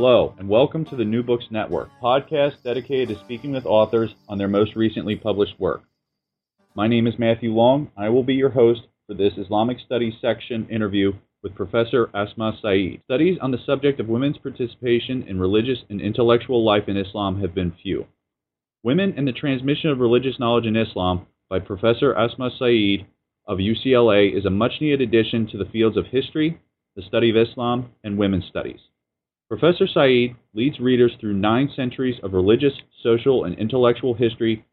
Hello, and welcome to the New Books Network, podcast dedicated to speaking with authors on their most recently published work. My name is Matthew Long. I will be your host for this Islamic Studies section interview with Professor Asma Saeed. Studies on the subject of women's participation in religious and intellectual life in Islam have been few. Women and the Transmission of Religious Knowledge in Islam by Professor Asma Saeed of UCLA is a much needed addition to the fields of history, the study of Islam, and women's studies. Professor Saeed leads readers through nine centuries of religious, social, and intellectual history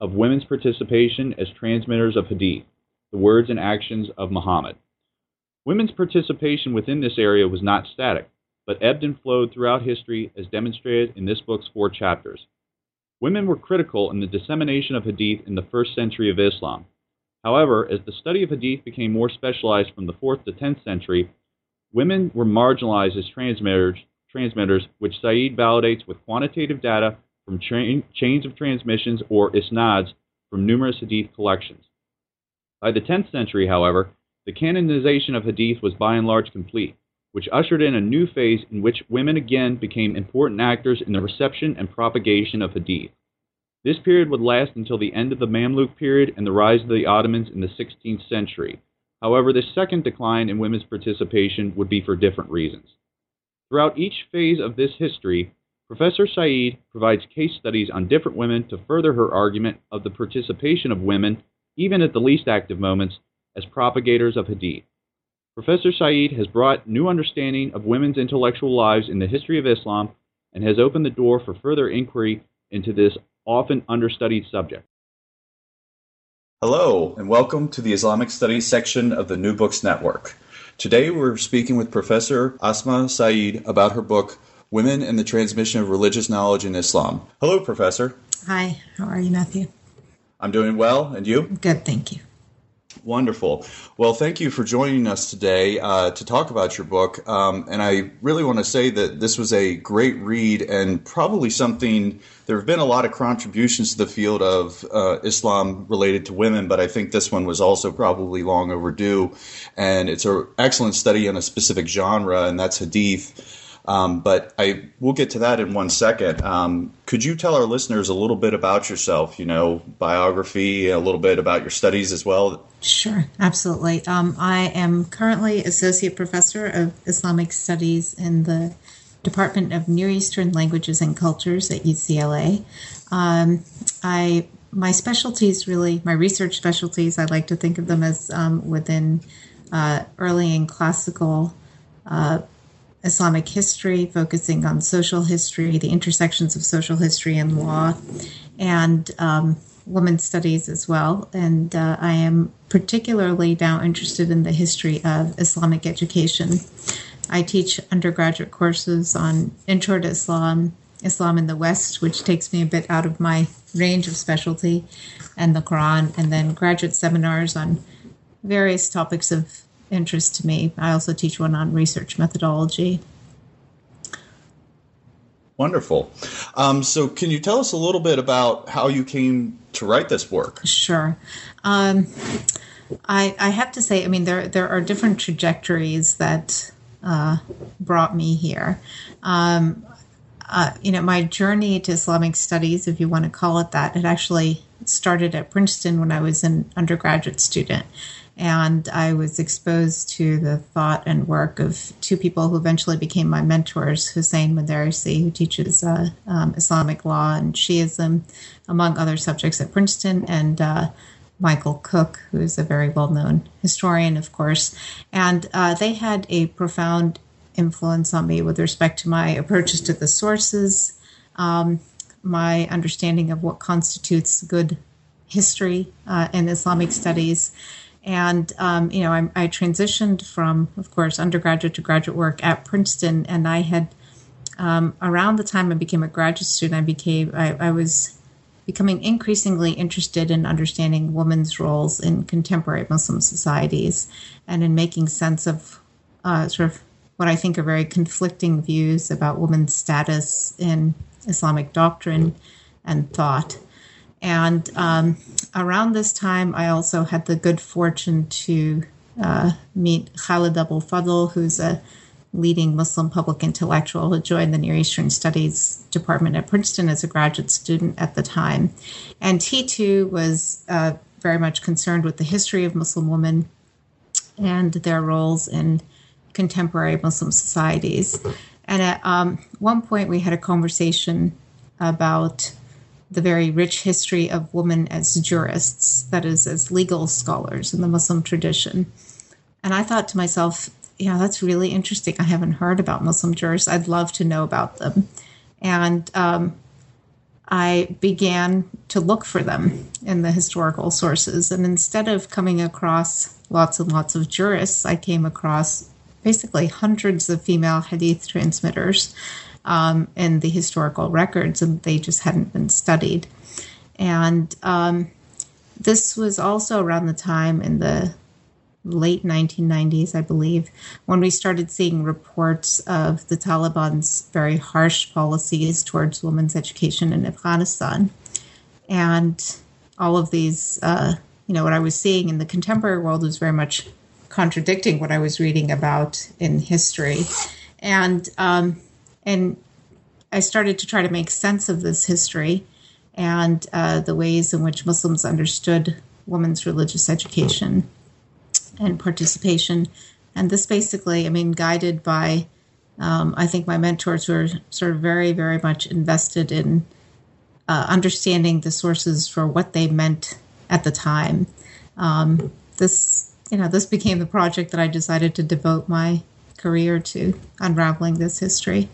of women's participation as transmitters of Hadith, the words and actions of Muhammad. Women's participation within this area was not static, but ebbed and flowed throughout history as demonstrated in this book's four chapters. Women were critical in the dissemination of Hadith in the first century of Islam. However, as the study of Hadith became more specialized from the 4th to 10th century, women were marginalized as transmitters transmitters, which Saeed validates with quantitative data from cha- chains of transmissions or isnads from numerous hadith collections. By the 10th century, however, the canonization of hadith was by and large complete, which ushered in a new phase in which women again became important actors in the reception and propagation of hadith. This period would last until the end of the Mamluk period and the rise of the Ottomans in the 16th century. However, this second decline in women's participation would be for different reasons. Throughout each phase of this history, Professor Saeed provides case studies on different women to further her argument of the participation of women, even at the least active moments, as propagators of Hadith. Professor Saeed has brought new understanding of women's intellectual lives in the history of Islam and has opened the door for further inquiry into this often understudied subject. Hello, and welcome to the Islamic Studies section of the New Books Network. Today we're speaking with Professor Asma Saeed about her book, Women and the Transmission of Religious Knowledge in Islam. Hello, Professor. Hi, how are you, Matthew? I'm doing well, and you? Good, thank you. Wonderful. Well, thank you for joining us today uh, to talk about your book. Um, and I really want to say that this was a great read and probably something. There have been a lot of contributions to the field of uh, Islam related to women, but I think this one was also probably long overdue. And it's an excellent study on a specific genre, and that's Hadith. Um, but I we'll get to that in one second. Um, could you tell our listeners a little bit about yourself? You know, biography, a little bit about your studies as well. Sure, absolutely. Um, I am currently associate professor of Islamic Studies in the Department of Near Eastern Languages and Cultures at UCLA. Um, I my specialties really my research specialties. I like to think of them as um, within uh, early and classical. Uh, Islamic history, focusing on social history, the intersections of social history and law, and um, women's studies as well. And uh, I am particularly now interested in the history of Islamic education. I teach undergraduate courses on Intro to Islam, Islam in the West, which takes me a bit out of my range of specialty, and the Quran, and then graduate seminars on various topics of interest to me. I also teach one on research methodology. Wonderful. Um, so, can you tell us a little bit about how you came to write this work? Sure. Um, I, I, have to say, I mean, there there are different trajectories that uh, brought me here. Um, uh, you know, my journey to Islamic studies, if you want to call it that, it actually started at Princeton when I was an undergraduate student and I was exposed to the thought and work of two people who eventually became my mentors Hussein Modarresi, who teaches uh, um, Islamic law and Shiism, among other subjects at Princeton, and uh, Michael Cook, who is a very well known historian, of course. And uh, they had a profound influence on me with respect to my approaches to the sources, um, my understanding of what constitutes good history uh, in Islamic studies And, um, you know, I, I, transitioned from, of course, undergraduate to graduate work at Princeton. And I had, um, around the time I became a graduate student, I became, I, I was becoming increasingly interested in understanding women's roles in contemporary Muslim societies and in making sense of uh, sort of what I think are very conflicting views about women's status in Islamic doctrine and thought. And um, around this time, I also had the good fortune to uh, meet Khalid Abou Fadl, who's a leading Muslim public intellectual who joined the Near Eastern Studies Department at Princeton as a graduate student at the time. And he too was uh, very much concerned with the history of Muslim women and their roles in contemporary Muslim societies. And at um, one point, we had a conversation about the very rich history of women as jurists, that is, as legal scholars in the Muslim tradition. And I thought to myself, know, that's really interesting. I haven't heard about Muslim jurists. I'd love to know about them. And um, I began to look for them in the historical sources. And instead of coming across lots and lots of jurists, I came across basically hundreds of female hadith transmitters um, in the historical records, and they just hadn't been studied. And um, this was also around the time in the late 1990s, I believe, when we started seeing reports of the Taliban's very harsh policies towards women's education in Afghanistan. And all of these, uh, you know, what I was seeing in the contemporary world was very much contradicting what I was reading about in history. And, um, and I started to try to make sense of this history and uh, the ways in which Muslims understood women's religious education and participation. And this basically, I mean, guided by, um, I think my mentors were sort of very, very much invested in uh, understanding the sources for what they meant at the time. Um, this, you know, this became the project that I decided to devote my career to unraveling this history.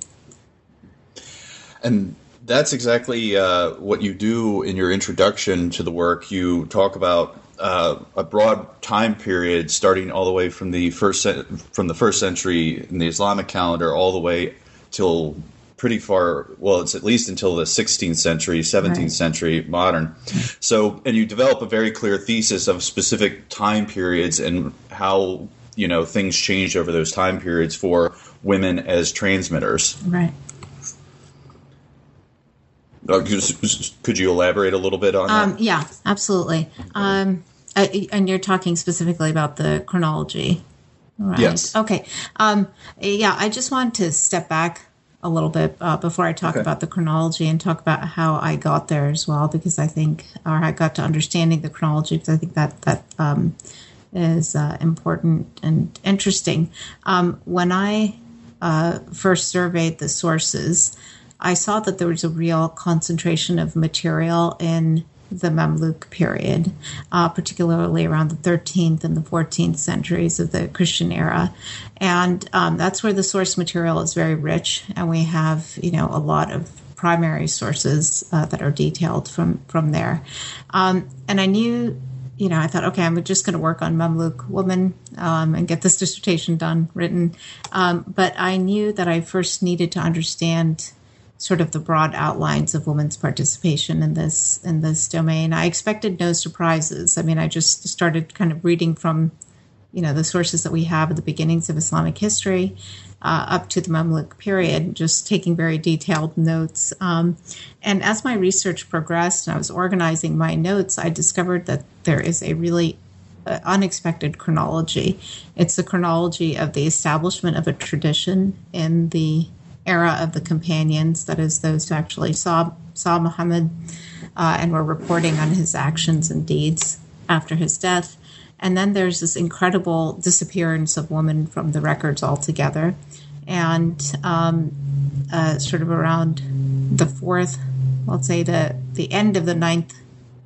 And that's exactly uh, what you do in your introduction to the work. You talk about uh, a broad time period starting all the way from the first from the first century in the Islamic calendar all the way till pretty far well it's at least until the 16th century 17th right. century modern so and you develop a very clear thesis of specific time periods and how you know things changed over those time periods for women as transmitters right could you elaborate a little bit on um, that? Yeah, absolutely. Um, and you're talking specifically about the chronology, right? Yes. Okay. Um, yeah, I just want to step back a little bit uh, before I talk okay. about the chronology and talk about how I got there as well, because I think, or I got to understanding the chronology, because I think that that um, is uh, important and interesting. Um, when I uh, first surveyed the sources, I saw that there was a real concentration of material in the Mamluk period, uh, particularly around the 13th and the 14th centuries of the Christian era. And um, that's where the source material is very rich, and we have, you know, a lot of primary sources uh, that are detailed from from there. Um, and I knew, you know, I thought, okay, I'm just going to work on Mamluk woman um, and get this dissertation done, written. Um, but I knew that I first needed to understand sort of the broad outlines of women's participation in this in this domain. I expected no surprises. I mean, I just started kind of reading from you know the sources that we have at the beginnings of Islamic history uh, up to the Mamluk period, just taking very detailed notes. Um, and as my research progressed and I was organizing my notes, I discovered that there is a really uh, unexpected chronology. It's the chronology of the establishment of a tradition in the era of the companions, that is, those who actually saw, saw Muhammad uh, and were reporting on his actions and deeds after his death. And then there's this incredible disappearance of women from the records altogether. And um, uh, sort of around the fourth, let's say the, the end of the ninth,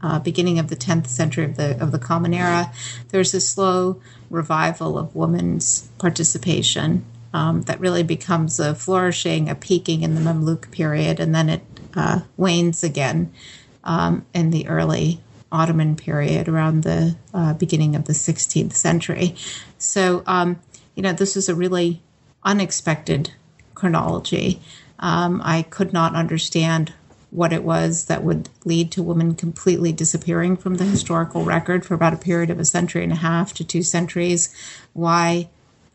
uh, beginning of the 10th century of the, of the Common Era, there's a slow revival of women's participation um, that really becomes a flourishing, a peaking in the Mamluk period, and then it uh, wanes again um, in the early Ottoman period, around the uh, beginning of the 16th century. So, um, you know, this is a really unexpected chronology. Um, I could not understand what it was that would lead to women completely disappearing from the historical record for about a period of a century and a half to two centuries. Why,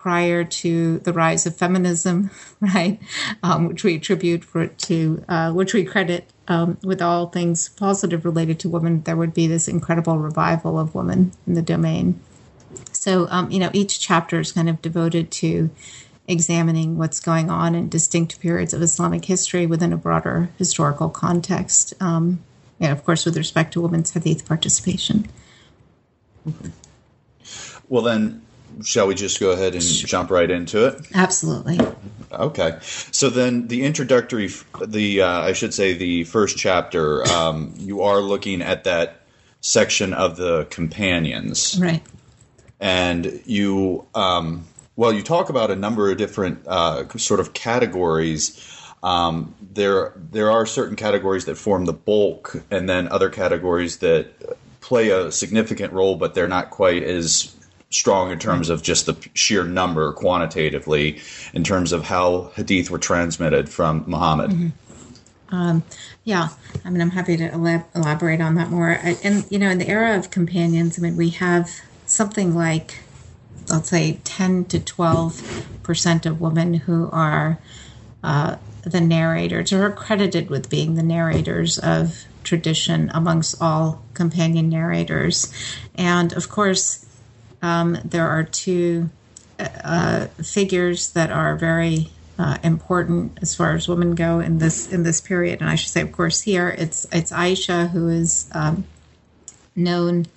prior to the rise of feminism, right, um, which we attribute for, to, uh, which we credit um, with all things positive related to women, there would be this incredible revival of women in the domain. So, um, you know, each chapter is kind of devoted to examining what's going on in distinct periods of Islamic history within a broader historical context. Um, and of course, with respect to women's hadith participation. Well, then, shall we just go ahead and jump right into it? Absolutely. Okay. So then, the introductory, the uh, I should say, the first chapter, um, you are looking at that section of the companions, right? And you um, well, you talk about a number of different uh, sort of categories. Um, there, there are certain categories that form the bulk, and then other categories that play a significant role, but they're not quite as strong in terms of just the sheer number quantitatively, in terms of how hadith were transmitted from Muhammad. Mm-hmm. Um, yeah, I mean, I'm happy to elab- elaborate on that more. And you know, in the era of companions, I mean, we have something like let's say 10 to 12 percent of women who are uh, the narrators or are credited with being the narrators of tradition amongst all companion narrators. And of course, um, there are two uh, figures that are very uh, important as far as women go in this in this period. And I should say, of course, here it's it's Aisha who is um, known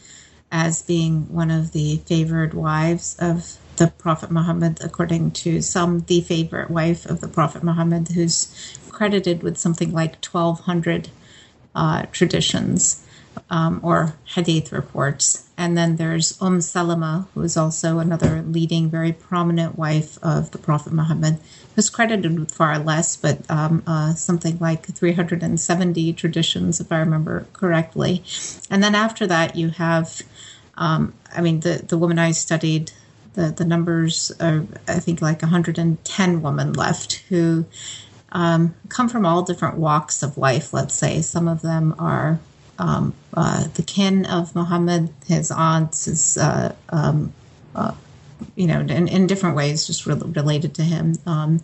as being one of the favored wives of the Prophet Muhammad, according to some, the favorite wife of the Prophet Muhammad, who's credited with something like 1,200 uh, traditions um, or hadith reports. And then there's Umm Salama, who is also another leading, very prominent wife of the Prophet Muhammad, who's credited with far less, but um, uh, something like 370 traditions, if I remember correctly. And then after that, you have um, I mean, the, the woman I studied, the, the numbers are, I think, like 110 women left who um, come from all different walks of life, let's say. Some of them are um, uh, the kin of Muhammad, his aunts, his, uh, um, uh, you know, in, in different ways, just re- related to him. Um,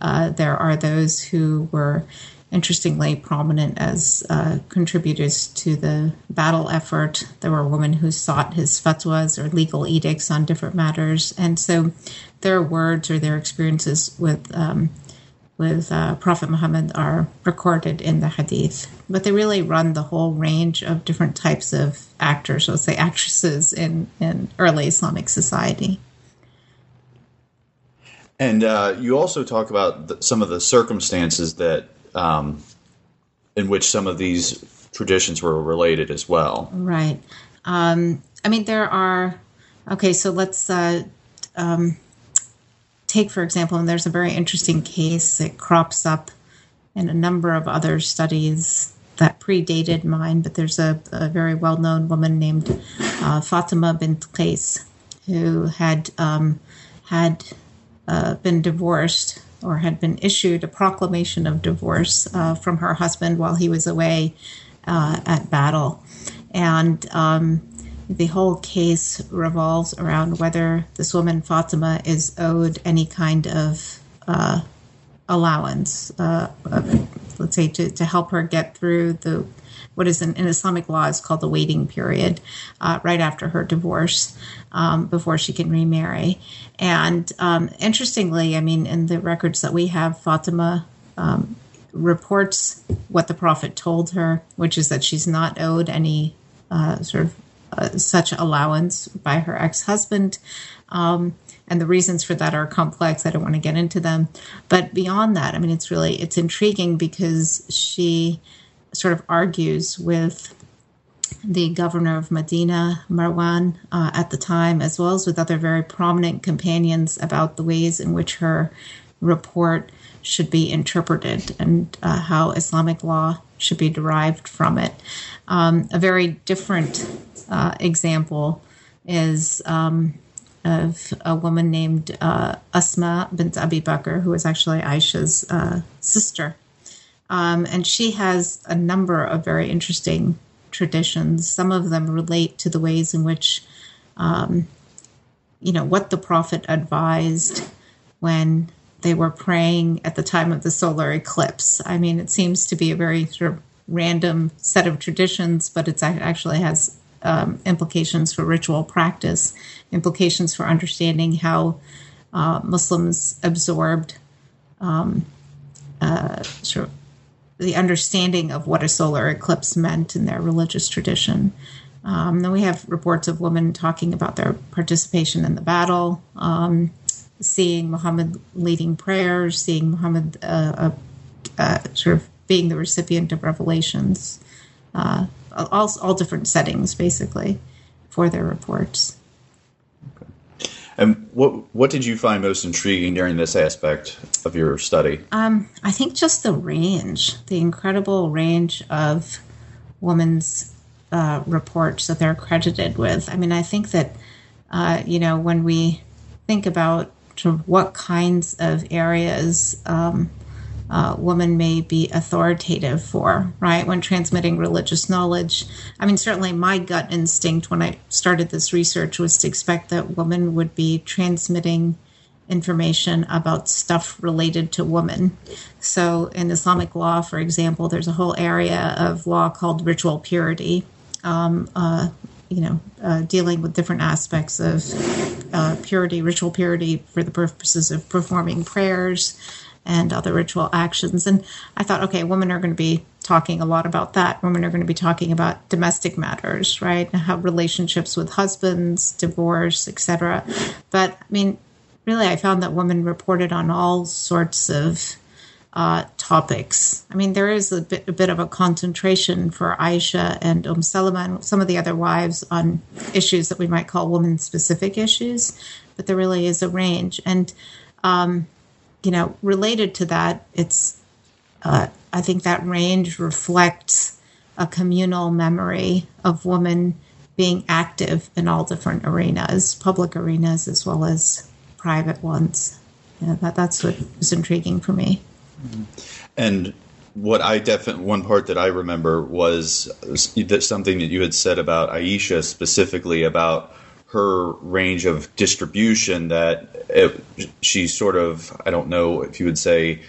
uh, there are those who were interestingly prominent as uh, contributors to the battle effort. There were women who sought his fatwas or legal edicts on different matters, and so their words or their experiences with um, with uh, Prophet Muhammad are recorded in the Hadith. But they really run the whole range of different types of actors, let's say actresses in in early Islamic society. And uh, you also talk about the, some of the circumstances that um, in which some of these traditions were related as well. Right. Um, I mean, there are. Okay, so let's uh, um, take, for example, and there's a very interesting case that crops up in a number of other studies that predated mine, but there's a, a very well known woman named uh, Fatima bint Qais who had um, had uh, been divorced or had been issued a proclamation of divorce uh, from her husband while he was away uh, at battle. And um, the whole case revolves around whether this woman, Fatima, is owed any kind of uh, allowance, uh, let's say, to, to help her get through the what is in, in Islamic law is called the waiting period, uh, right after her divorce, um, before she can remarry. And um, interestingly, I mean, in the records that we have, Fatima um, reports what the Prophet told her, which is that she's not owed any uh, sort of such allowance by her ex husband. Um, and the reasons for that are complex. I don't want to get into them. But beyond that, I mean, it's really it's intriguing because she sort of argues with the governor of Medina, Marwan, uh, at the time, as well as with other very prominent companions about the ways in which her report should be interpreted and uh, how Islamic law should be derived from it. Um, a very different uh, example is um, of a woman named uh, Asma bint Abi Bakr, who was actually Aisha's uh, sister. Um, and she has a number of very interesting traditions. Some of them relate to the ways in which, um, you know, what the Prophet advised when they were praying at the time of the solar eclipse. I mean, it seems to be a very sort of random set of traditions, but it actually has um, implications for ritual practice, implications for understanding how uh, Muslims absorbed um, uh, sort of the understanding of what a solar eclipse meant in their religious tradition. Um, then we have reports of women talking about their participation in the battle. Um, seeing Muhammad leading prayers, seeing Muhammad uh, uh, uh, sort of being the recipient of revelations, uh, all, all different settings basically for their reports. Okay. And what what did you find most intriguing during this aspect of your study? Um, I think just the range, the incredible range of women's uh, reports that they're credited with. I mean, I think that uh, you know when we think about to what kinds of areas um, uh, woman may be authoritative for, right? When transmitting religious knowledge. I mean, certainly my gut instinct when I started this research was to expect that women would be transmitting information about stuff related to women. So, in Islamic law, for example, there's a whole area of law called ritual purity. Um, uh, you know, uh, dealing with different aspects of uh, purity, ritual purity for the purposes of performing prayers and other ritual actions. And I thought, okay, women are going to be talking a lot about that. Women are going to be talking about domestic matters, right? How relationships with husbands, divorce, etc. But I mean, really, I found that women reported on all sorts of uh, topics. I mean, there is a bit, a bit of a concentration for Aisha and Umm Salama and some of the other wives on issues that we might call woman specific issues, but there really is a range. And, um, you know, related to that, it's, uh, I think that range reflects a communal memory of women being active in all different arenas, public arenas as well as private ones. Yeah, that, that's what was intriguing for me. And what I definitely one part that I remember was that something that you had said about Aisha specifically about her range of distribution that it, she sort of I don't know if you would say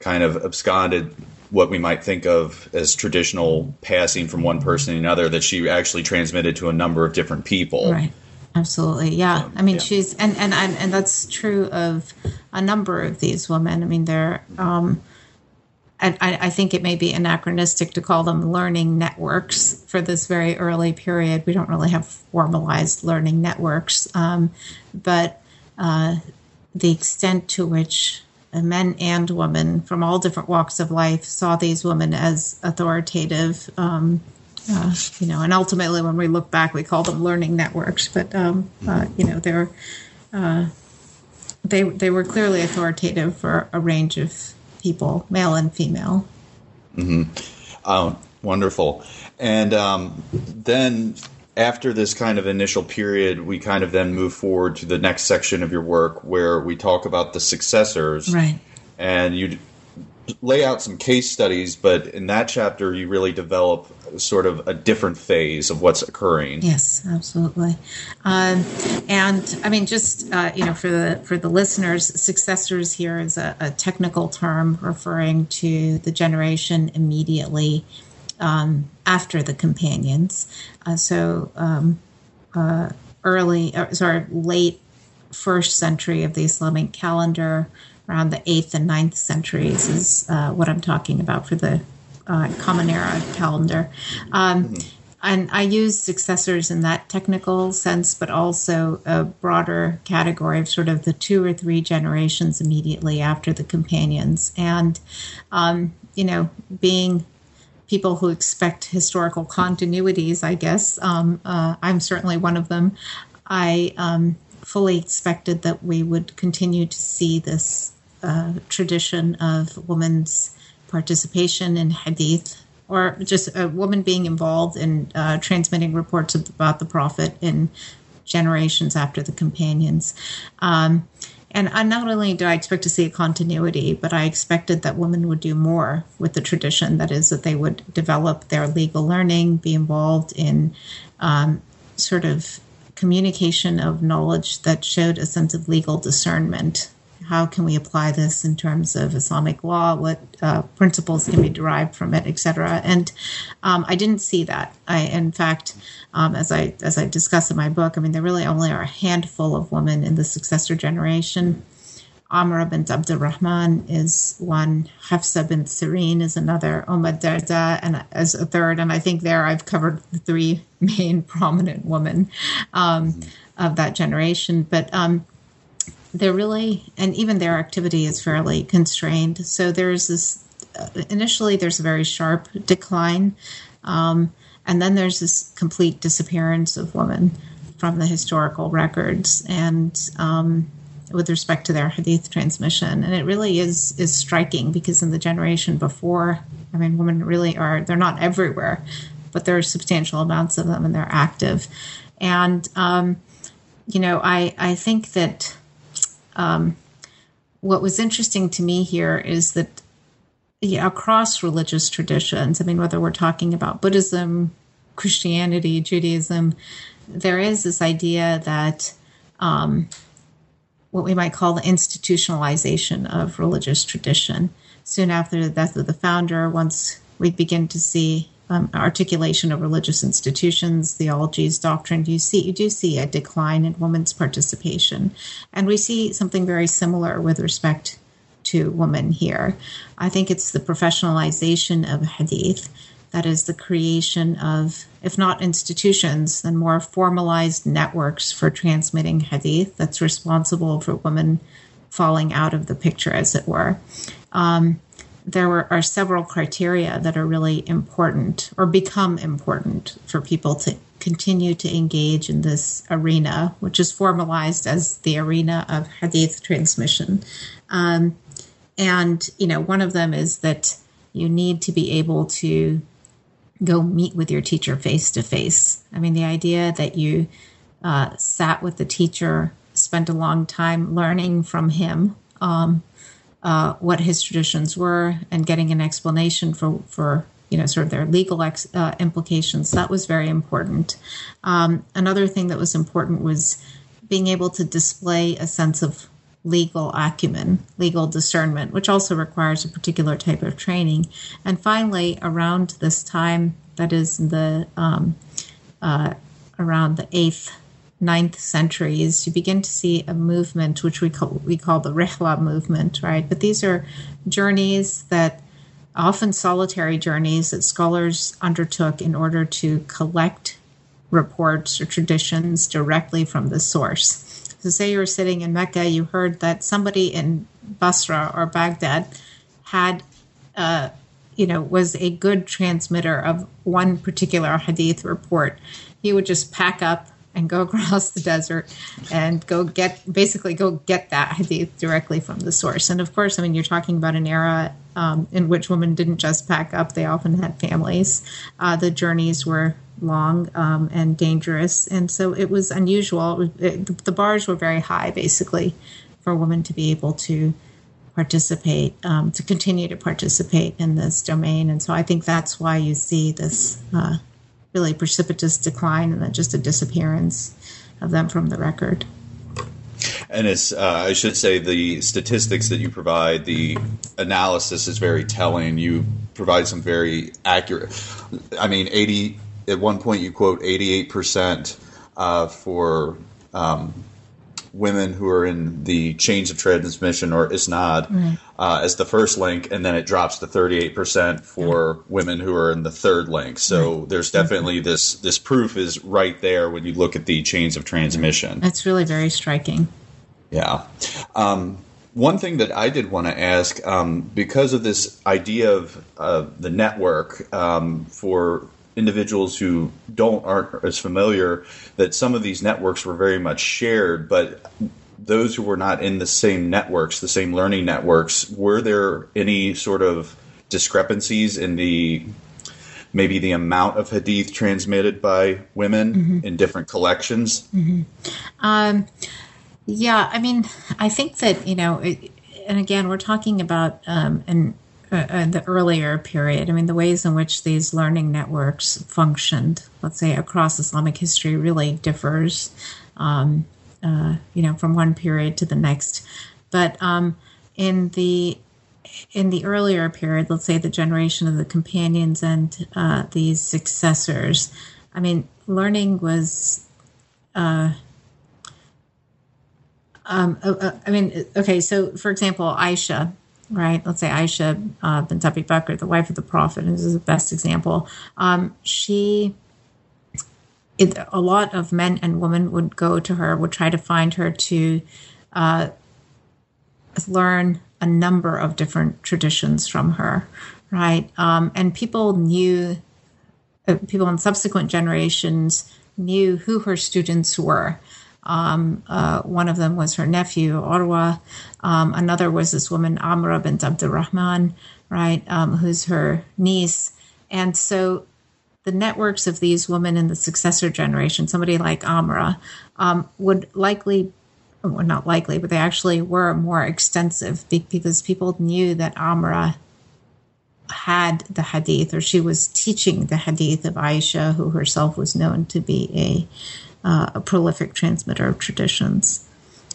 kind of absconded what we might think of as traditional passing from one person to another that she actually transmitted to a number of different people. Right. Absolutely, yeah. Um, I mean, yeah. she's and, and and and that's true of a number of these women. I mean, they're. Um, I, I think it may be anachronistic to call them learning networks for this very early period. We don't really have formalized learning networks, um, but uh, the extent to which men and women from all different walks of life saw these women as authoritative um, uh, you know, and ultimately, when we look back, we call them learning networks. But um, uh, you know, they're uh, they they were clearly authoritative for a range of people, male and female. Mm-hmm. Oh, wonderful. And um, then after this kind of initial period, we kind of then move forward to the next section of your work where we talk about the successors. Right. And you lay out some case studies, but in that chapter, you really develop sort of a different phase of what's occurring. Yes, absolutely. Um, and I mean, just uh, you know, for the for the listeners, successors here is a, a technical term referring to the generation immediately um, after the companions. Uh, so um, uh, early, uh, sorry, late first century of the Islamic calendar around the 8th and 9th centuries is uh, what I'm talking about for the uh, Common Era calendar. Um, mm-hmm. And I use successors in that technical sense, but also a broader category of sort of the two or three generations immediately after the companions. And, um, you know, being people who expect historical continuities, I guess, um, uh, I'm certainly one of them. I um, fully expected that we would continue to see this uh, tradition of women's participation in hadith or just a woman being involved in uh, transmitting reports about the prophet in generations after the companions. Um, and I, not only do I expect to see a continuity, but I expected that women would do more with the tradition. That is, that they would develop their legal learning, be involved in um, sort of communication of knowledge that showed a sense of legal discernment how can we apply this in terms of Islamic law? What uh, principles can be derived from it, etc. And um, I didn't see that. I, in fact, um, as I as I discuss in my book, I mean, there really only are a handful of women in the successor generation. Amra bint Abdurrahman is one, Hafsa bint Sirin is another, Umm Darda and as a third, and I think there I've covered the three main prominent women um, of that generation. But um, they're really, and even their activity is fairly constrained. So there's this, uh, initially, there's a very sharp decline. Um, and then there's this complete disappearance of women from the historical records and um, with respect to their hadith transmission. And it really is is striking because in the generation before, I mean, women really are, they're not everywhere, but there are substantial amounts of them and they're active. And, um, you know, I, I think that um, what was interesting to me here is that across religious traditions, I mean, whether we're talking about Buddhism, Christianity, Judaism, there is this idea that um, what we might call the institutionalization of religious tradition. Soon after the death of the founder, once we begin to see um, articulation of religious institutions, theologies, doctrine, you see you do see a decline in women's participation, and we see something very similar with respect to women here. I think it's the professionalization of hadith, that is the creation of, if not institutions, then more formalized networks for transmitting hadith that's responsible for women falling out of the picture, as it were. Um, there were, are several criteria that are really important or become important for people to continue to engage in this arena, which is formalized as the arena of hadith transmission. Um, and, you know, one of them is that you need to be able to go meet with your teacher face to face. I mean, the idea that you uh, sat with the teacher, spent a long time learning from him. Um, uh, what his traditions were and getting an explanation for for you know sort of their legal ex, uh, implications. That was very important. Um, another thing that was important was being able to display a sense of legal acumen, legal discernment, which also requires a particular type of training. And finally, around this time, that is the um, uh, around the eighth ninth centuries, you begin to see a movement which we call we call the Rihla movement, right? But these are journeys that often solitary journeys that scholars undertook in order to collect reports or traditions directly from the source. So, say you were sitting in Mecca, you heard that somebody in Basra or Baghdad had, uh, you know, was a good transmitter of one particular hadith report. He would just pack up and go across the desert and go get basically go get that hadith directly from the source. And of course, I mean, you're talking about an era um, in which women didn't just pack up; they often had families. Uh, the journeys were long um, and dangerous, and so it was unusual. It, the bars were very high, basically, for women to be able to participate, um, to continue to participate in this domain. And so I think that's why you see this. Uh, really precipitous decline and then just a disappearance of them from the record. And it's, uh, I should say, the statistics that you provide, the analysis is very telling. You provide some very accurate, I mean, 80, at one point you quote 88% uh, for um, women who are in the chains of transmission or isnad right. uh, as the first link, and then it drops to 38% for yeah. women who are in the third link. So right. there's definitely mm-hmm. this this proof is right there when you look at the chains of transmission. That's really very striking. Yeah. Um, one thing that I did want to ask, um, because of this idea of uh, the network um, for individuals who don't aren't as familiar that some of these networks were very much shared, but those who were not in the same networks, the same learning networks, were there any sort of discrepancies in the maybe the amount of hadith transmitted by women mm-hmm. in different collections? Mm-hmm. Um, yeah, I mean, I think that you know, it, and again, we're talking about um, an uh, uh, the earlier period. I mean, the ways in which these learning networks functioned, let's say across Islamic history, really differs, um, uh, you know, from one period to the next. But um, in the in the earlier period, let's say the generation of the companions and uh, these successors, I mean, learning was. Uh, um, uh, I mean, okay, so for example, Aisha, right? Let's say Aisha uh, bint Abi Bakr, the wife of the Prophet, is the best example. Um, she, it, a lot of men and women would go to her, would try to find her to uh, learn a number of different traditions from her, right? Um, and people knew, uh, people in subsequent generations knew who her students were. Um, uh, one of them was her nephew, Urwa. Um, another was this woman, Amra bint Abdurrahman, right, um, who's her niece. And so the networks of these women in the successor generation, somebody like Amra, um, would likely, well, not likely, but they actually were more extensive because people knew that Amra had the hadith or she was teaching the hadith of Aisha, who herself was known to be a uh, a prolific transmitter of traditions.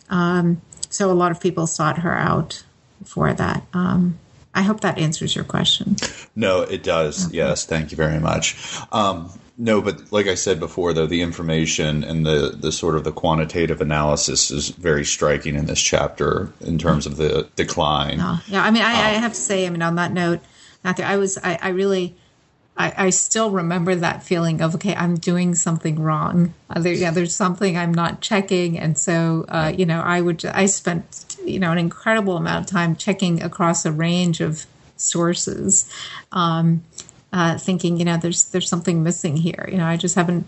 Um, so a lot of people sought her out for that. Um, I hope that answers your question. No, it does. Okay. Yes, thank you very much. Um, no, but like I said before, though, the information and the, the sort of the quantitative analysis is very striking in this chapter in terms of the decline. Oh, yeah, I mean, I, I, um, have to say, I mean, on that note, Matthew, I was, I, I really I, I, still remember that feeling of okay, I'm doing something wrong. Uh, there, yeah, there's something I'm not checking, and so uh, you know, I would I spent you know an incredible amount of time checking across a range of sources, um, uh, thinking you know there's there's something missing here. You know, I just haven't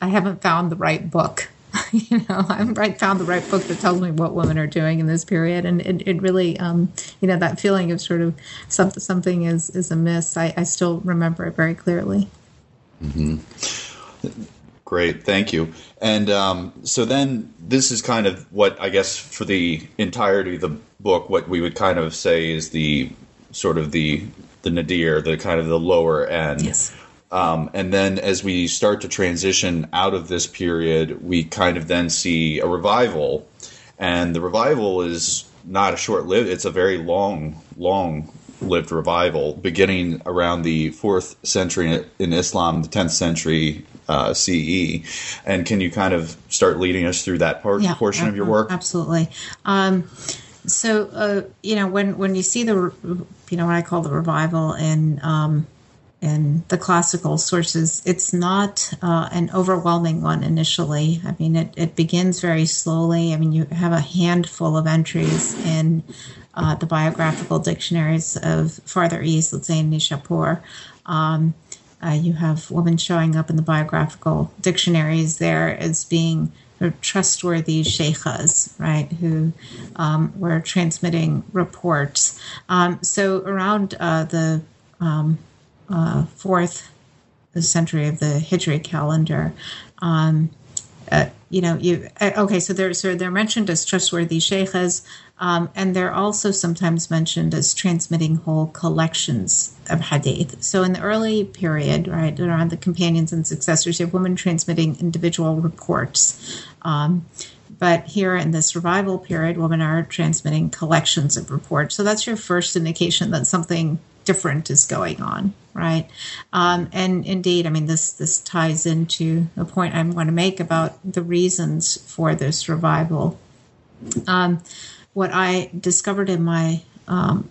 I haven't found the right book. you know, I haven't found the right book that tells me what women are doing in this period, and it, it really, um, you know, that feeling of sort of something something is is amiss. I, I still remember it very clearly. Mm-hmm. Great, thank you. And um, so then this is kind of what I guess for the entirety of the book, what we would kind of say is the sort of the the nadir, the kind of the lower end. Yes. Um, and then as we start to transition out of this period, we kind of then see a revival. And the revival is not a short lived, it's a very long, long lived revival beginning around the fourth century in Islam, the 10th century uh, CE. And can you kind of start leading us through that part, yeah, portion of your work? Absolutely. Um, so, uh, you know, when, when you see the, you know, what I call the revival in um, in the classical sources, it's not uh, an overwhelming one initially. I mean, it, it begins very slowly. I mean, you have a handful of entries in uh, the biographical dictionaries of farther east, let's say in Nishapur. Um, uh, you have women showing up in the biographical dictionaries there as being trustworthy sheikhas, right, who um, were transmitting reports. Um, so around uh, the um, uh, fourth century of the Hijri calendar. Um, uh, you know, you uh, okay. So they're so they're mentioned as trustworthy sheikhs, um, and they're also sometimes mentioned as transmitting whole collections of hadith. So in the early period, right around the companions and successors, you have women transmitting individual reports. Um, but here in this revival period, women are transmitting collections of reports. So that's your first indication that something different is going on, right? Um, and indeed, I mean, this this ties into a point I'm going to make about the reasons for this revival. Um, what I discovered in my um,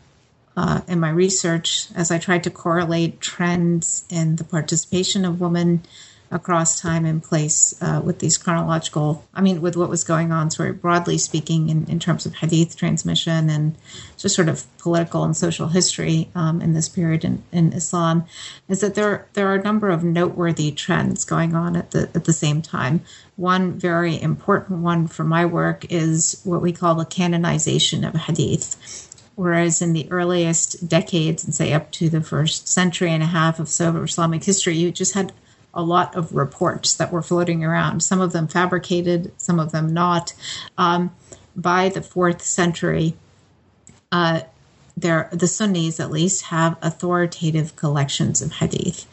uh, in my research, as I tried to correlate trends in the participation of women across time and place uh, with these chronological, I mean, with what was going on, sort of broadly speaking, in, in terms of hadith transmission and just sort of political and social history um, in this period in, in Islam, is that there there are a number of noteworthy trends going on at the at the same time. One very important one for my work is what we call the canonization of hadith whereas in the earliest decades, and say up to the first century and a half of Soviet Islamic history, you just had a lot of reports that were floating around, some of them fabricated, some of them not. Um, by the fourth century, uh, there, the Sunnis at least have authoritative collections of hadith.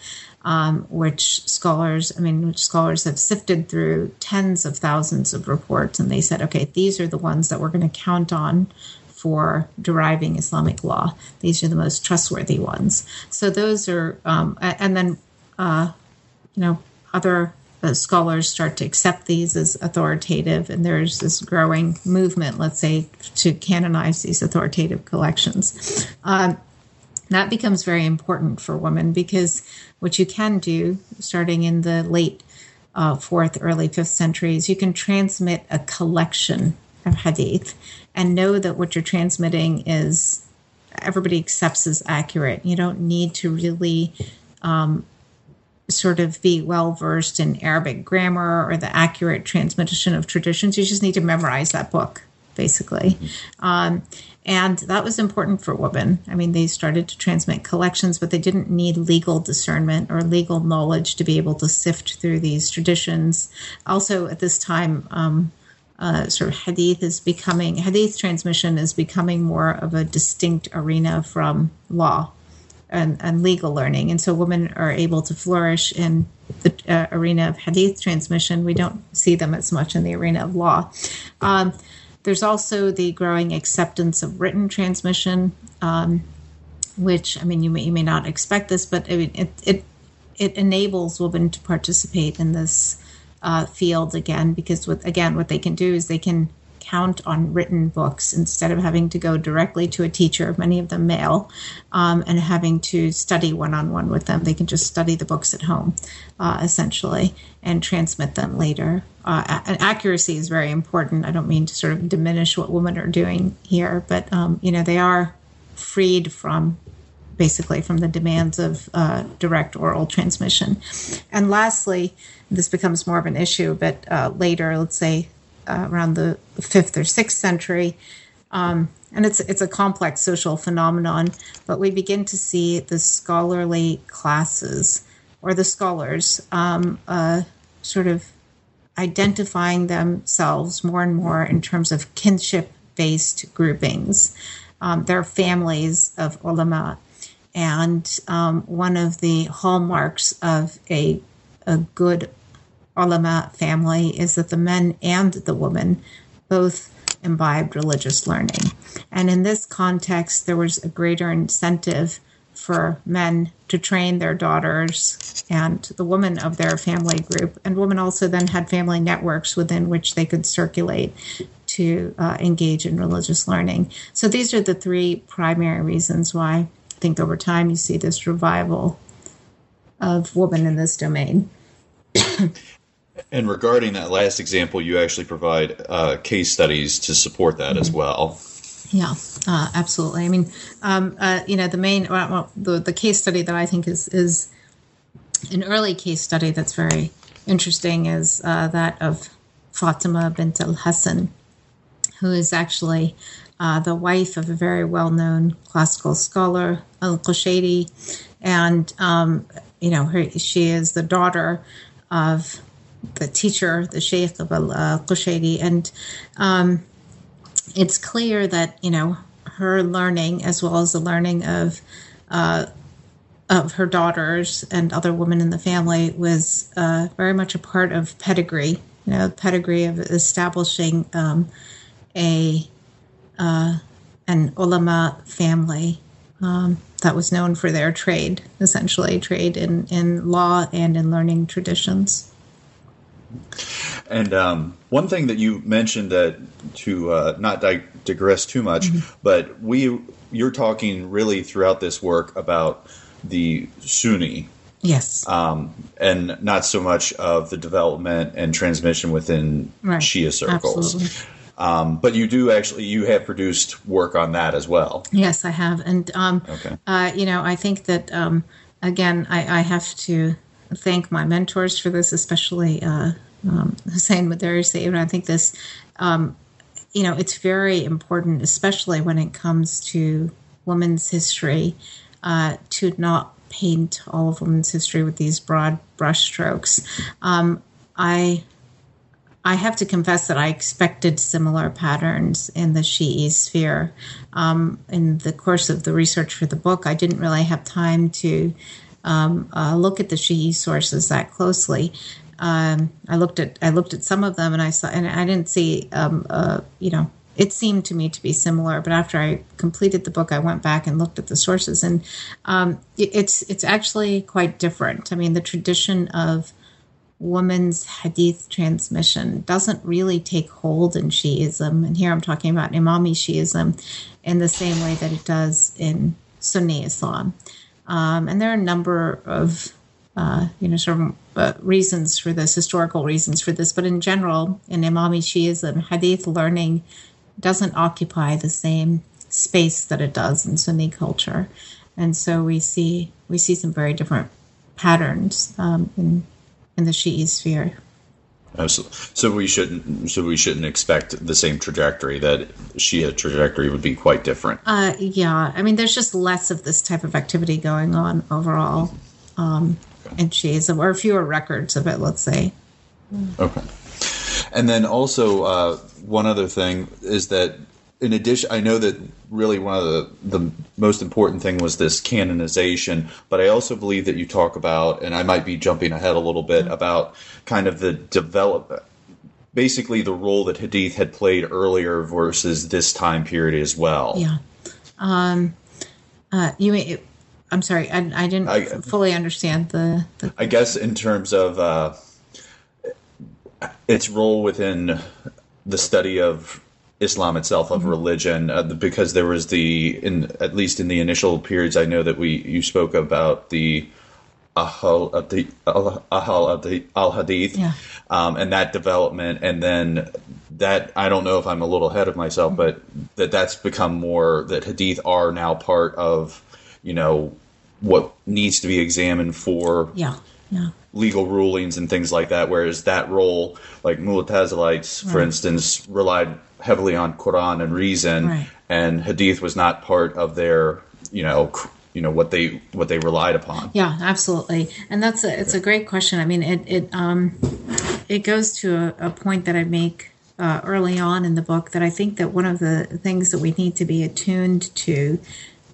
Um, which scholars, I mean, which scholars have sifted through tens of thousands of reports, and they said, okay, these are the ones that we're going to count on for deriving Islamic law. These are the most trustworthy ones. So those are, um, and then, uh, you know, other uh, scholars start to accept these as authoritative, and there's this growing movement, let's say, to canonize these authoritative collections. Um, that becomes very important for women because what you can do, starting in the late uh, fourth, early fifth centuries, you can transmit a collection of hadith and know that what you're transmitting is everybody accepts as accurate. You don't need to really um, sort of be well versed in Arabic grammar or the accurate transmission of traditions. You just need to memorize that book, basically. Um, and that was important for women. I mean, they started to transmit collections, but they didn't need legal discernment or legal knowledge to be able to sift through these traditions. Also, at this time, um, uh, sort of hadith is becoming hadith transmission is becoming more of a distinct arena from law and, and legal learning. And so women are able to flourish in the uh, arena of hadith transmission. We don't see them as much in the arena of law. Um, there's also the growing acceptance of written transmission um, which i mean you may, you may not expect this but it, it, it, it enables women to participate in this uh, field again because with again what they can do is they can count on written books instead of having to go directly to a teacher many of them male um, and having to study one-on-one with them. They can just study the books at home uh, essentially and transmit them later. Uh, and accuracy is very important. I don't mean to sort of diminish what women are doing here but um, you know they are freed from basically from the demands of uh, direct oral transmission. And lastly, this becomes more of an issue, but uh, later, let's say uh, around the fifth or sixth century, um, and it's it's a complex social phenomenon. But we begin to see the scholarly classes or the scholars um, uh, sort of identifying themselves more and more in terms of kinship based groupings. Um, there are families of ulama and um, one of the hallmarks of a, a good ulama family is that the men and the women both imbibed religious learning. And in this context, there was a greater incentive for men to train their daughters and the women of their family group. And women also then had family networks within which they could circulate to uh, engage in religious learning. So these are the three primary reasons why I think over time you see this revival of women in this domain. and regarding that last example, you actually provide uh, case studies to support that mm-hmm. as well. Yeah, uh, absolutely. I mean, um, uh, you know, the main well, the the case study that I think is is an early case study that's very interesting is uh, that of Fatima bint al Hassan, who is actually uh, the wife of a very well known classical scholar, Al Qushayri. And, um, you know, her, she is the daughter of the teacher, the Sheikh of Al uh, Qushayri. And um, it's clear that, you know, her learning, as well as the learning of uh, of her daughters and other women in the family, was uh, very much a part of pedigree. You know, pedigree of establishing um, a uh, an ulama family um, that was known for their trade, essentially trade in, in law and in learning traditions. And um, one thing that you mentioned that to uh, not dig- digress too much, mm-hmm. but we you're talking really throughout this work about the Sunni Yes. um, and not so much of the development and transmission within Right. Shia circles. Absolutely. Um, but you do actually you have produced work on that as well. Yes, I have, and um, Okay. uh, you know, I think that um, again, I, I have to thank my mentors for this, especially uh, um, Hossein Modarressi. I think this, um, you know, it's very important, especially when it comes to women's history, uh, to not paint all of women's history with these broad brushstrokes. Um, I I have to confess that I expected similar patterns in the Shi'i sphere. Um, in the course of the research for the book, I didn't really have time to um, uh, look at the Shi'i sources that closely. Um, I looked at I looked at some of them, and I saw, and I didn't see, um, uh, you know, it seemed to me to be similar. But after I completed the book, I went back and looked at the sources, and um, it- it's it's actually quite different. I mean, the tradition of woman's hadith transmission doesn't really take hold in Shiism, and here I'm talking about Imami Shiism, in the same way that it does in Sunni Islam. Um, and there are a number of uh, you know sort of uh, reasons for this, historical reasons for this, but in general, in Imami Shiism, hadith learning doesn't occupy the same space that it does in Sunni culture, and so we see we see some very different patterns um, in in the Shi'i sphere. Absolutely. So we shouldn't so we shouldn't expect the same trajectory that Shia trajectory would be quite different. Uh, yeah, I mean, there's just less of this type of activity going on overall um, in Shiism, or fewer records of it, let's say. Okay. And then also uh, one other thing is that in addition, I know that really one of the the most important thing was this canonization, but I also believe that you talk about, and I might be jumping ahead a little bit about kind of the develop, basically the role that Hadith had played earlier versus this time period as well. Yeah. Um, uh, you mean, I'm sorry, I, I didn't I- fully understand the, the. I guess in terms of uh, its role within the study of Islam itself, of religion, uh, because there was the in at least in the initial periods, I know that we you spoke about the Ahal of the Ahal of the Al Hadith, Yeah. um, and that development, and then that I don't know if I'm a little ahead of myself, but that that's become more that Hadith are now part of you know what needs to be examined for Yeah, yeah. legal rulings and things like that. Whereas that role, like Mu'tazilites, for instance, relied heavily on Quran and reason, Right. and Hadith was not part of their, you know, you know what they what they relied upon. Yeah, absolutely, and that's a it's a great question. I mean, it it um it goes to a, a point that I make uh, early on in the book that I think that one of the things that we need to be attuned to,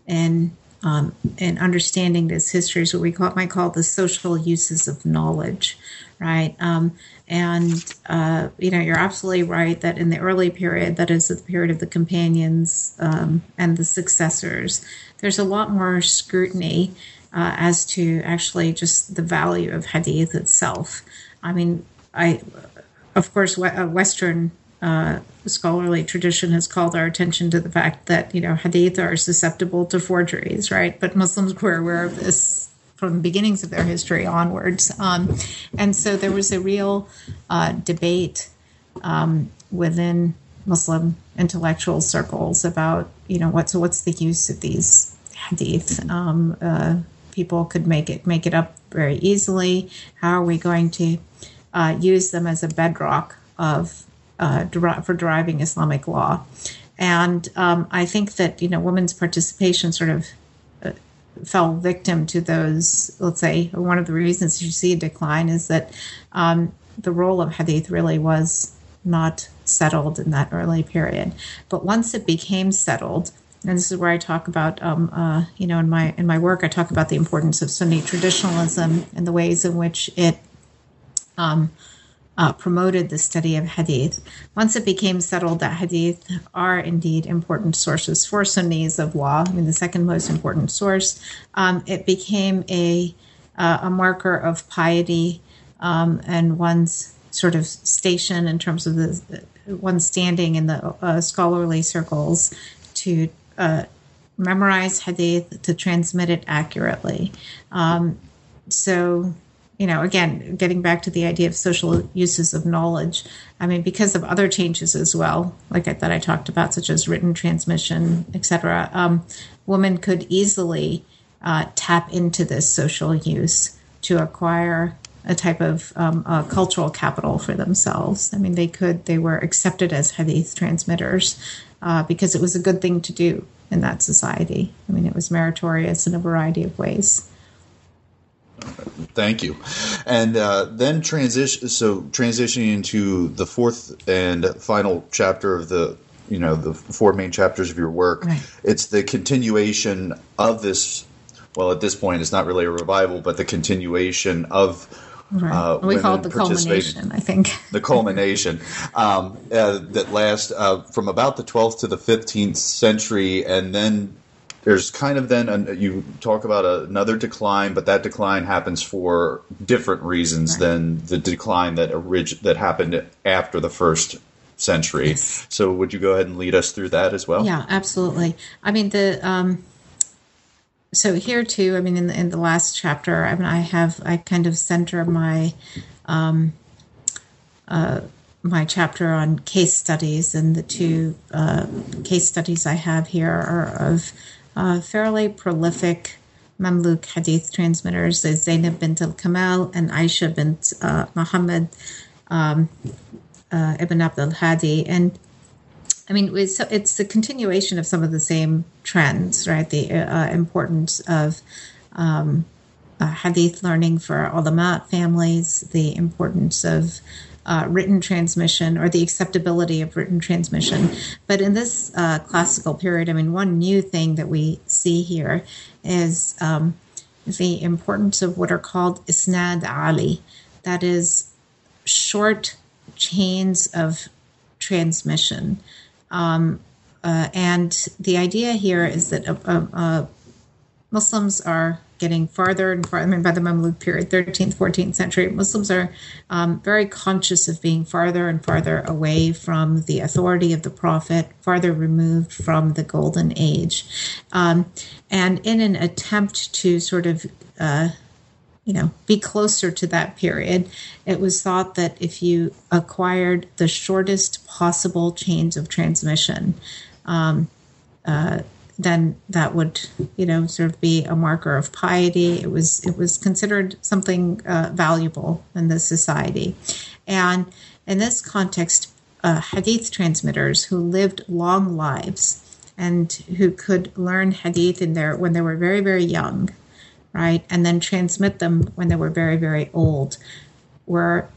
and um, in understanding this history is what we call might call the social uses of knowledge, right? Um, and uh, you know, you're absolutely right that in the early period, that is the period of the companions um, and the successors, there's a lot more scrutiny uh, as to actually just the value of hadith itself. I mean, I, of course, uh, Western uh, scholarly tradition has called our attention to the fact that you know hadith are susceptible to forgeries, right? But Muslims were aware of this from the beginnings of their history onwards, um, and so there was a real uh, debate um, within Muslim intellectual circles about you know what's what's the use of these hadith. Um, uh, people could make it make it up very easily. How are we going to uh, use them as a bedrock of uh, for deriving Islamic law? And um, I think that you know women's participation sort of uh, fell victim to those. Let's say one of the reasons you see a decline is that um, the role of hadith really was not settled in that early period. But once it became settled, and this is where I talk about, um, uh, you know, in my in my work, I talk about the importance of Sunni traditionalism and the ways in which it um, uh, promoted the study of hadith. Once it became settled that hadith are indeed important sources for Sunnis of law, I mean, the second most important source, um, it became a uh, a marker of piety um, and one's sort of station in terms of the one's standing in the uh, scholarly circles to uh, memorize hadith to transmit it accurately. Um, so, you know, again, getting back to the idea of social uses of knowledge, I mean, because of other changes as well, like I, that I talked about, such as written transmission, etc., um, women could easily uh, tap into this social use to acquire a type of um, cultural capital for themselves. I mean, they could, they were accepted as hadith transmitters uh, because it was a good thing to do in that society. I mean, it was meritorious in a variety of ways. Thank you. And uh, then transition. So transitioning into the fourth and final chapter of the, you know, the four main chapters of your work. Right. It's the continuation of this. Well, at this point, it's not really a revival, but the continuation of Right. Uh, we call it the culmination, I think. the culmination um, uh, that lasts uh, from about the 12th to the 15th century, and then there's kind of then an, you talk about another decline, but that decline happens for different reasons right. than the decline that orig- that happened after the first century. Yes. So, would you go ahead and lead us through that as well? Yeah, absolutely. I mean the. Um, so here too, I mean, in the, in the last chapter, I mean, I have I kind of center my um, uh, my chapter on case studies, and the two uh, case studies I have here are of uh, fairly prolific Mamluk hadith transmitters, Zainab bint al Kamal and Aisha bint uh, Muhammad um, uh, ibn Abdul Hadi, and I mean, it's, it's the continuation of some of the same trends, right? The uh, importance of um, uh, hadith learning for ulama families, the importance of uh, written transmission or the acceptability of written transmission. But in this uh, classical period, I mean, one new thing that we see here is um, the importance of what are called isnad ali, that is, short chains of transmission. Um, uh, and the idea here is that uh, uh, uh, Muslims are getting farther and farther. I mean, by the Mamluk period, 13th, 14th century, Muslims are um, very conscious of being farther and farther away from the authority of the Prophet, farther removed from the Golden Age. Um, and in an attempt to sort of uh, you know, be closer to that period. It was thought that if you acquired the shortest possible chains of transmission, um, uh, then that would, you know, sort of be a marker of piety. It was it was considered something uh, valuable in the society, and in this context, uh, hadith transmitters who lived long lives and who could learn hadith in their when they were very very young right, and then transmit them when they were very, very old, were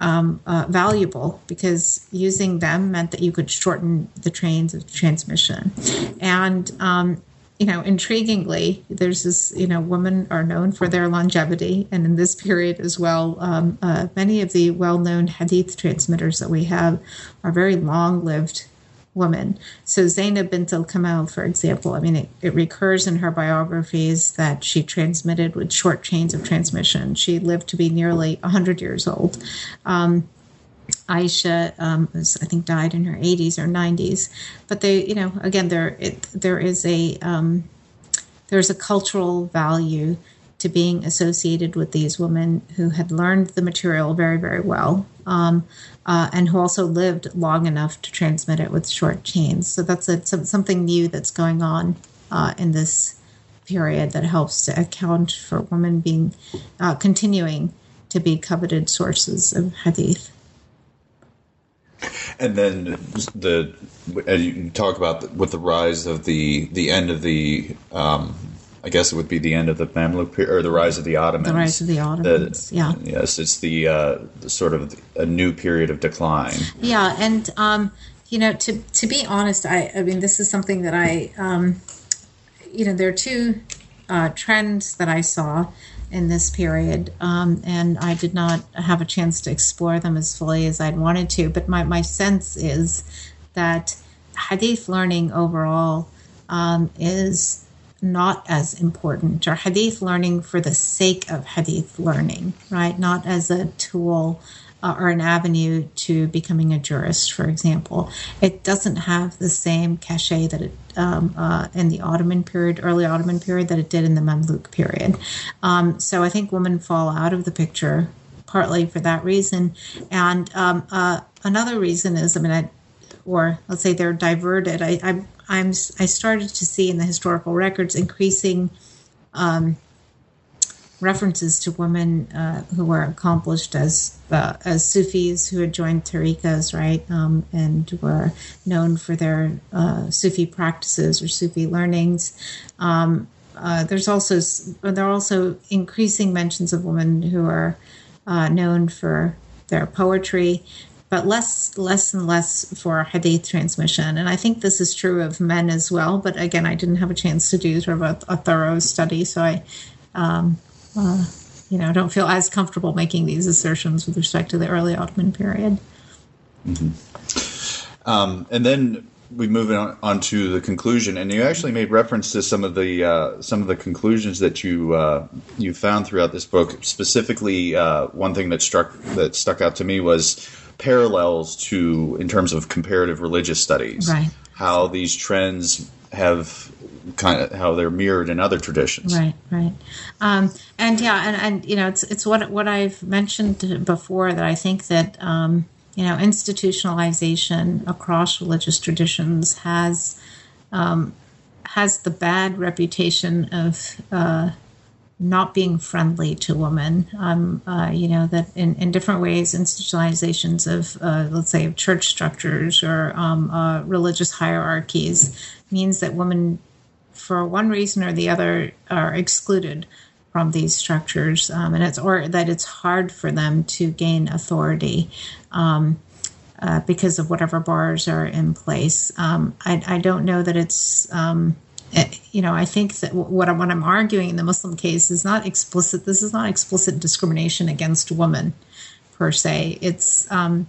um, uh, valuable because using them meant that you could shorten the trains of transmission. And, um, you know, intriguingly, there's this, you know, women are known for their longevity. And in this period as well, um, uh, many of the well known hadith transmitters that we have are very long lived woman. So Zainab bint al Kamal, for example, I mean, it, it, recurs in her biographies that she transmitted with short chains of transmission. She lived to be nearly 100 years old. Um, Aisha um, was, I think, died in her 80s or 90s. But they, you know, again, there it, there is a um, there's a cultural value to being associated with these women who had learned the material very, very well, um, uh, and who also lived long enough to transmit it with short chains. So that's a, something new that's going on uh, in this period that helps to account for women being uh, continuing to be coveted sources of hadith. And then the and you talk about the, with the rise of the the end of the um, I guess it would be the end of the Mamluk period, or the rise of the Ottomans. The rise of the Ottomans, the, yeah. Yes, it's the, uh, the, sort of a new period of decline. Yeah, and um, you know, to to be honest, I I mean, this is something that I, um, you know, there are two uh, trends that I saw in this period, um, and I did not have a chance to explore them as fully as I'd wanted to. But my my sense is that hadith learning overall um, is not as important, or hadith learning for the sake of hadith learning, right? Not as a tool uh, or an avenue to becoming a jurist, for example. It doesn't have the same cachet that it um, uh, in the Ottoman period, early Ottoman period, that it did in the Mamluk period. Um, so I think women fall out of the picture partly for that reason, and um, uh, another reason is, I mean, I, or let's say they're diverted. I, I, I'm I started to see in the historical records increasing um, references to women uh, who were accomplished as uh, as Sufis who had joined tariqas, right, um, and were known for their uh, Sufi practices or Sufi learnings. Um, uh, there's also there are also increasing mentions of women who are uh, known for their poetry but less less and less for hadith transmission. And I think this is true of men as well. But again, I didn't have a chance to do sort of a, a thorough study, so I, um, uh, you know, don't feel as comfortable making these assertions with respect to the early Ottoman period. Mm-hmm. Um, and then we move on, on, to the conclusion, and you actually made reference to some of the uh, some of the conclusions that you uh, you found throughout this book. Specifically, uh, one thing that struck that stuck out to me was parallels to in terms of comparative religious studies. Right. How these trends have kind of how they're mirrored in other traditions. Right, right. Um, and yeah, and, and you know, it's it's what what I've mentioned before that I think that um, you know institutionalization across religious traditions has um, has the bad reputation of uh, not being friendly to women. Um, uh, you know that in, in different ways, institutionalizations of uh, let's say of church structures or um, uh, religious hierarchies means that women, for one reason or the other, are excluded from these structures, um, and it's or that it's hard for them to gain authority. Um, uh, because of whatever bars are in place, um, I, I, don't know that it's um, Eh, you know, I think that what, I'm, what I'm arguing in the Muslim case is not explicit. This is not explicit discrimination against women per se. It's um,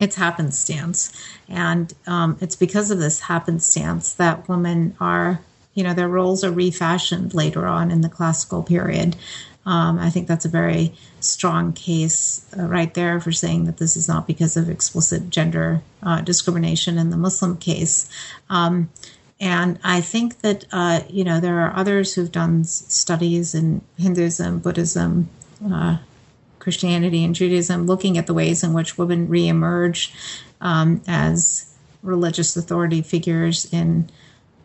it's happenstance, and um, it's because of this happenstance that women are, you know, their roles are refashioned later on in the classical period. Um, I think that's a very strong case uh, right there for saying that this is not because of explicit gender uh, discrimination in the Muslim case. Um, and I think that, uh, you know, there are others who've done studies in Hinduism, Buddhism, uh, Christianity, and Judaism, looking at the ways in which women reemerge um, as religious authority figures in,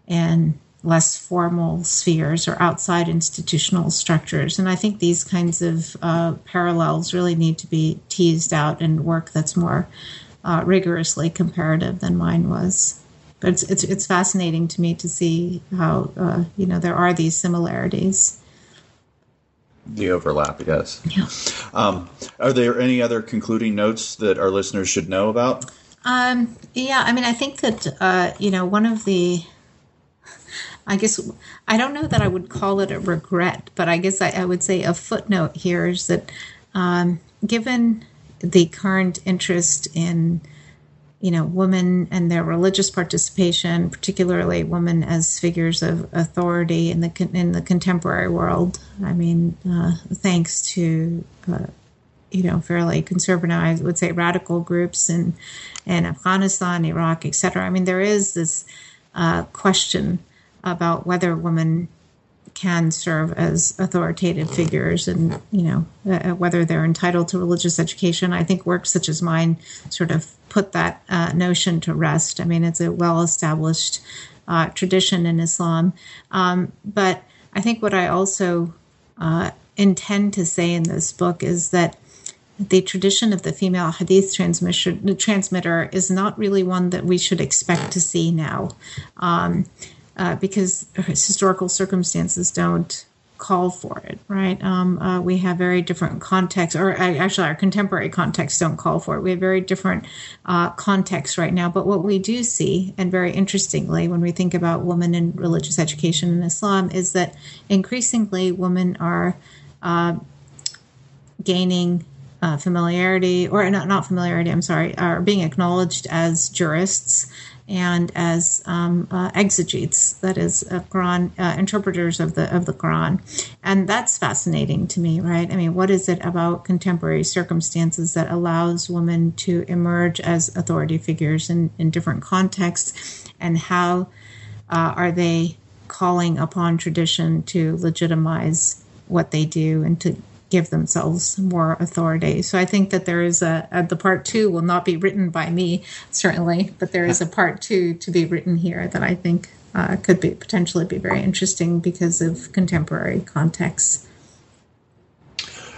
in less formal spheres or outside institutional structures. And I think these kinds of uh, parallels really need to be teased out in work that's more uh, rigorously comparative than mine was but it's, it's, it's fascinating to me to see how uh, you know there are these similarities. The overlap, yes. Yeah. Um, are there any other concluding notes that our listeners should know about? Um, yeah, I mean, I think that uh, you know one of the I guess I don't know that I would call it a regret, but I guess I, I would say a footnote here is that um, given the current interest in you know, women and their religious participation, particularly women as figures of authority in the in the contemporary world. I mean, uh, thanks to uh, you know fairly conservative, I would say, radical groups in in Afghanistan, Iraq, etc. I mean, there is this uh, question about whether women can serve as authoritative figures and you know uh, whether they're entitled to religious education i think works such as mine sort of put that uh, notion to rest. I mean, it's a well established uh, tradition in Islam. Um, but I think what I also uh, intend to say in this book is that the tradition of the female hadith transmission, transmitter is not really one that we should expect to see now um, uh, because historical circumstances don't call for it, right? Um, uh, we have very different contexts, or uh, actually, our contemporary contexts don't call for it. We have very different uh, contexts right now. But what we do see, and very interestingly, when we think about women in religious education in Islam, is that increasingly women are uh, gaining familiarity, or not, not familiarity, I'm sorry, are being acknowledged as jurists and as um, uh, exegetes, that is, uh, Quran uh, interpreters of the of the Quran, and that's fascinating to me, right? I mean, what is it about contemporary circumstances that allows women to emerge as authority figures in, in different contexts, and how uh, are they calling upon tradition to legitimize what they do and to give themselves more authority. So I think that there is a, a, the part two will not be written by me certainly, but there is a part two to be written here that I think uh, could be potentially be very interesting because of contemporary contexts.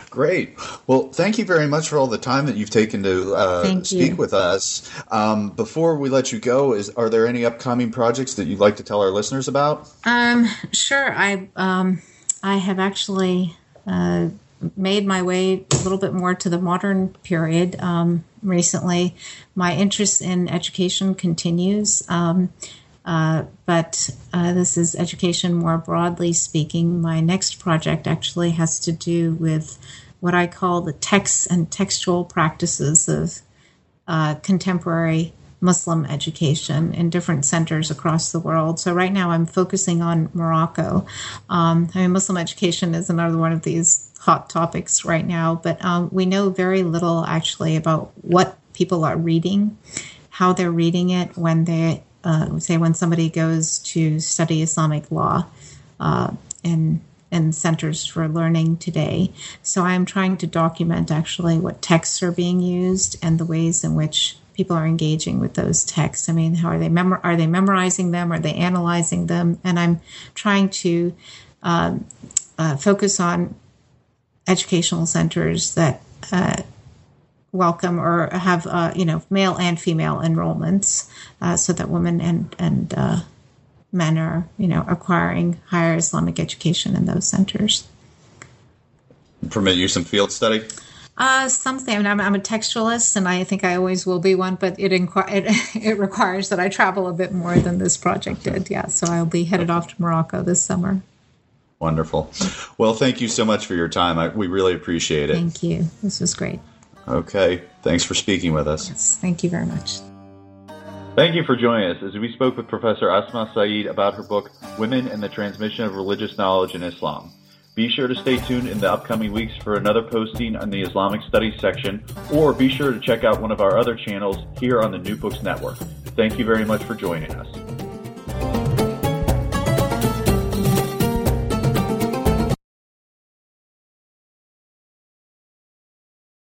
Great. Well, thank you very much for all the time that you've taken to uh, speak you. with us. Um, before we let you go, is are there any upcoming projects that you'd like to tell our listeners about? Um, sure. I um, I have actually uh, made my way a little bit more to the modern period um, recently. My interest in education continues, um, uh, but uh, this is education more broadly speaking. My next project actually has to do with what I call the texts and textual practices of uh, contemporary Muslim education in different centers across the world. So right now I'm focusing on Morocco. Um, I mean, Muslim education is another one of these hot topics right now, but um, we know very little actually about what people are reading, how they're reading it when they uh, say when somebody goes to study Islamic law uh, in in centers for learning today. So I'm trying to document actually what texts are being used and the ways in which people are engaging with those texts. I mean, how are they are they memorizing them? Are they analyzing them? And I'm trying to um, uh, focus on educational centers that uh, welcome or have uh, you know male and female enrollments, uh, so that women and and uh, men are you know acquiring higher Islamic education in those centers. Permit you some field study. Uh, something. I mean, I'm, I'm, a textualist, and I think I always will be one. But it, inqu- it it requires that I travel a bit more than this project did. Yeah, so I'll be headed off to Morocco this summer. Wonderful. Well, thank you so much for your time. I, we really appreciate it. Thank you. This was great. Okay. Thanks for speaking with us. Yes, thank you very much. Thank you for joining us as we spoke with Professor Asma Sayeed about her book, Women and the Transmission of Religious Knowledge in Islam. Be sure to stay tuned in the upcoming weeks for another posting on the Islamic Studies section, or be sure to check out one of our other channels here on the New Books Network. Thank you very much for joining us.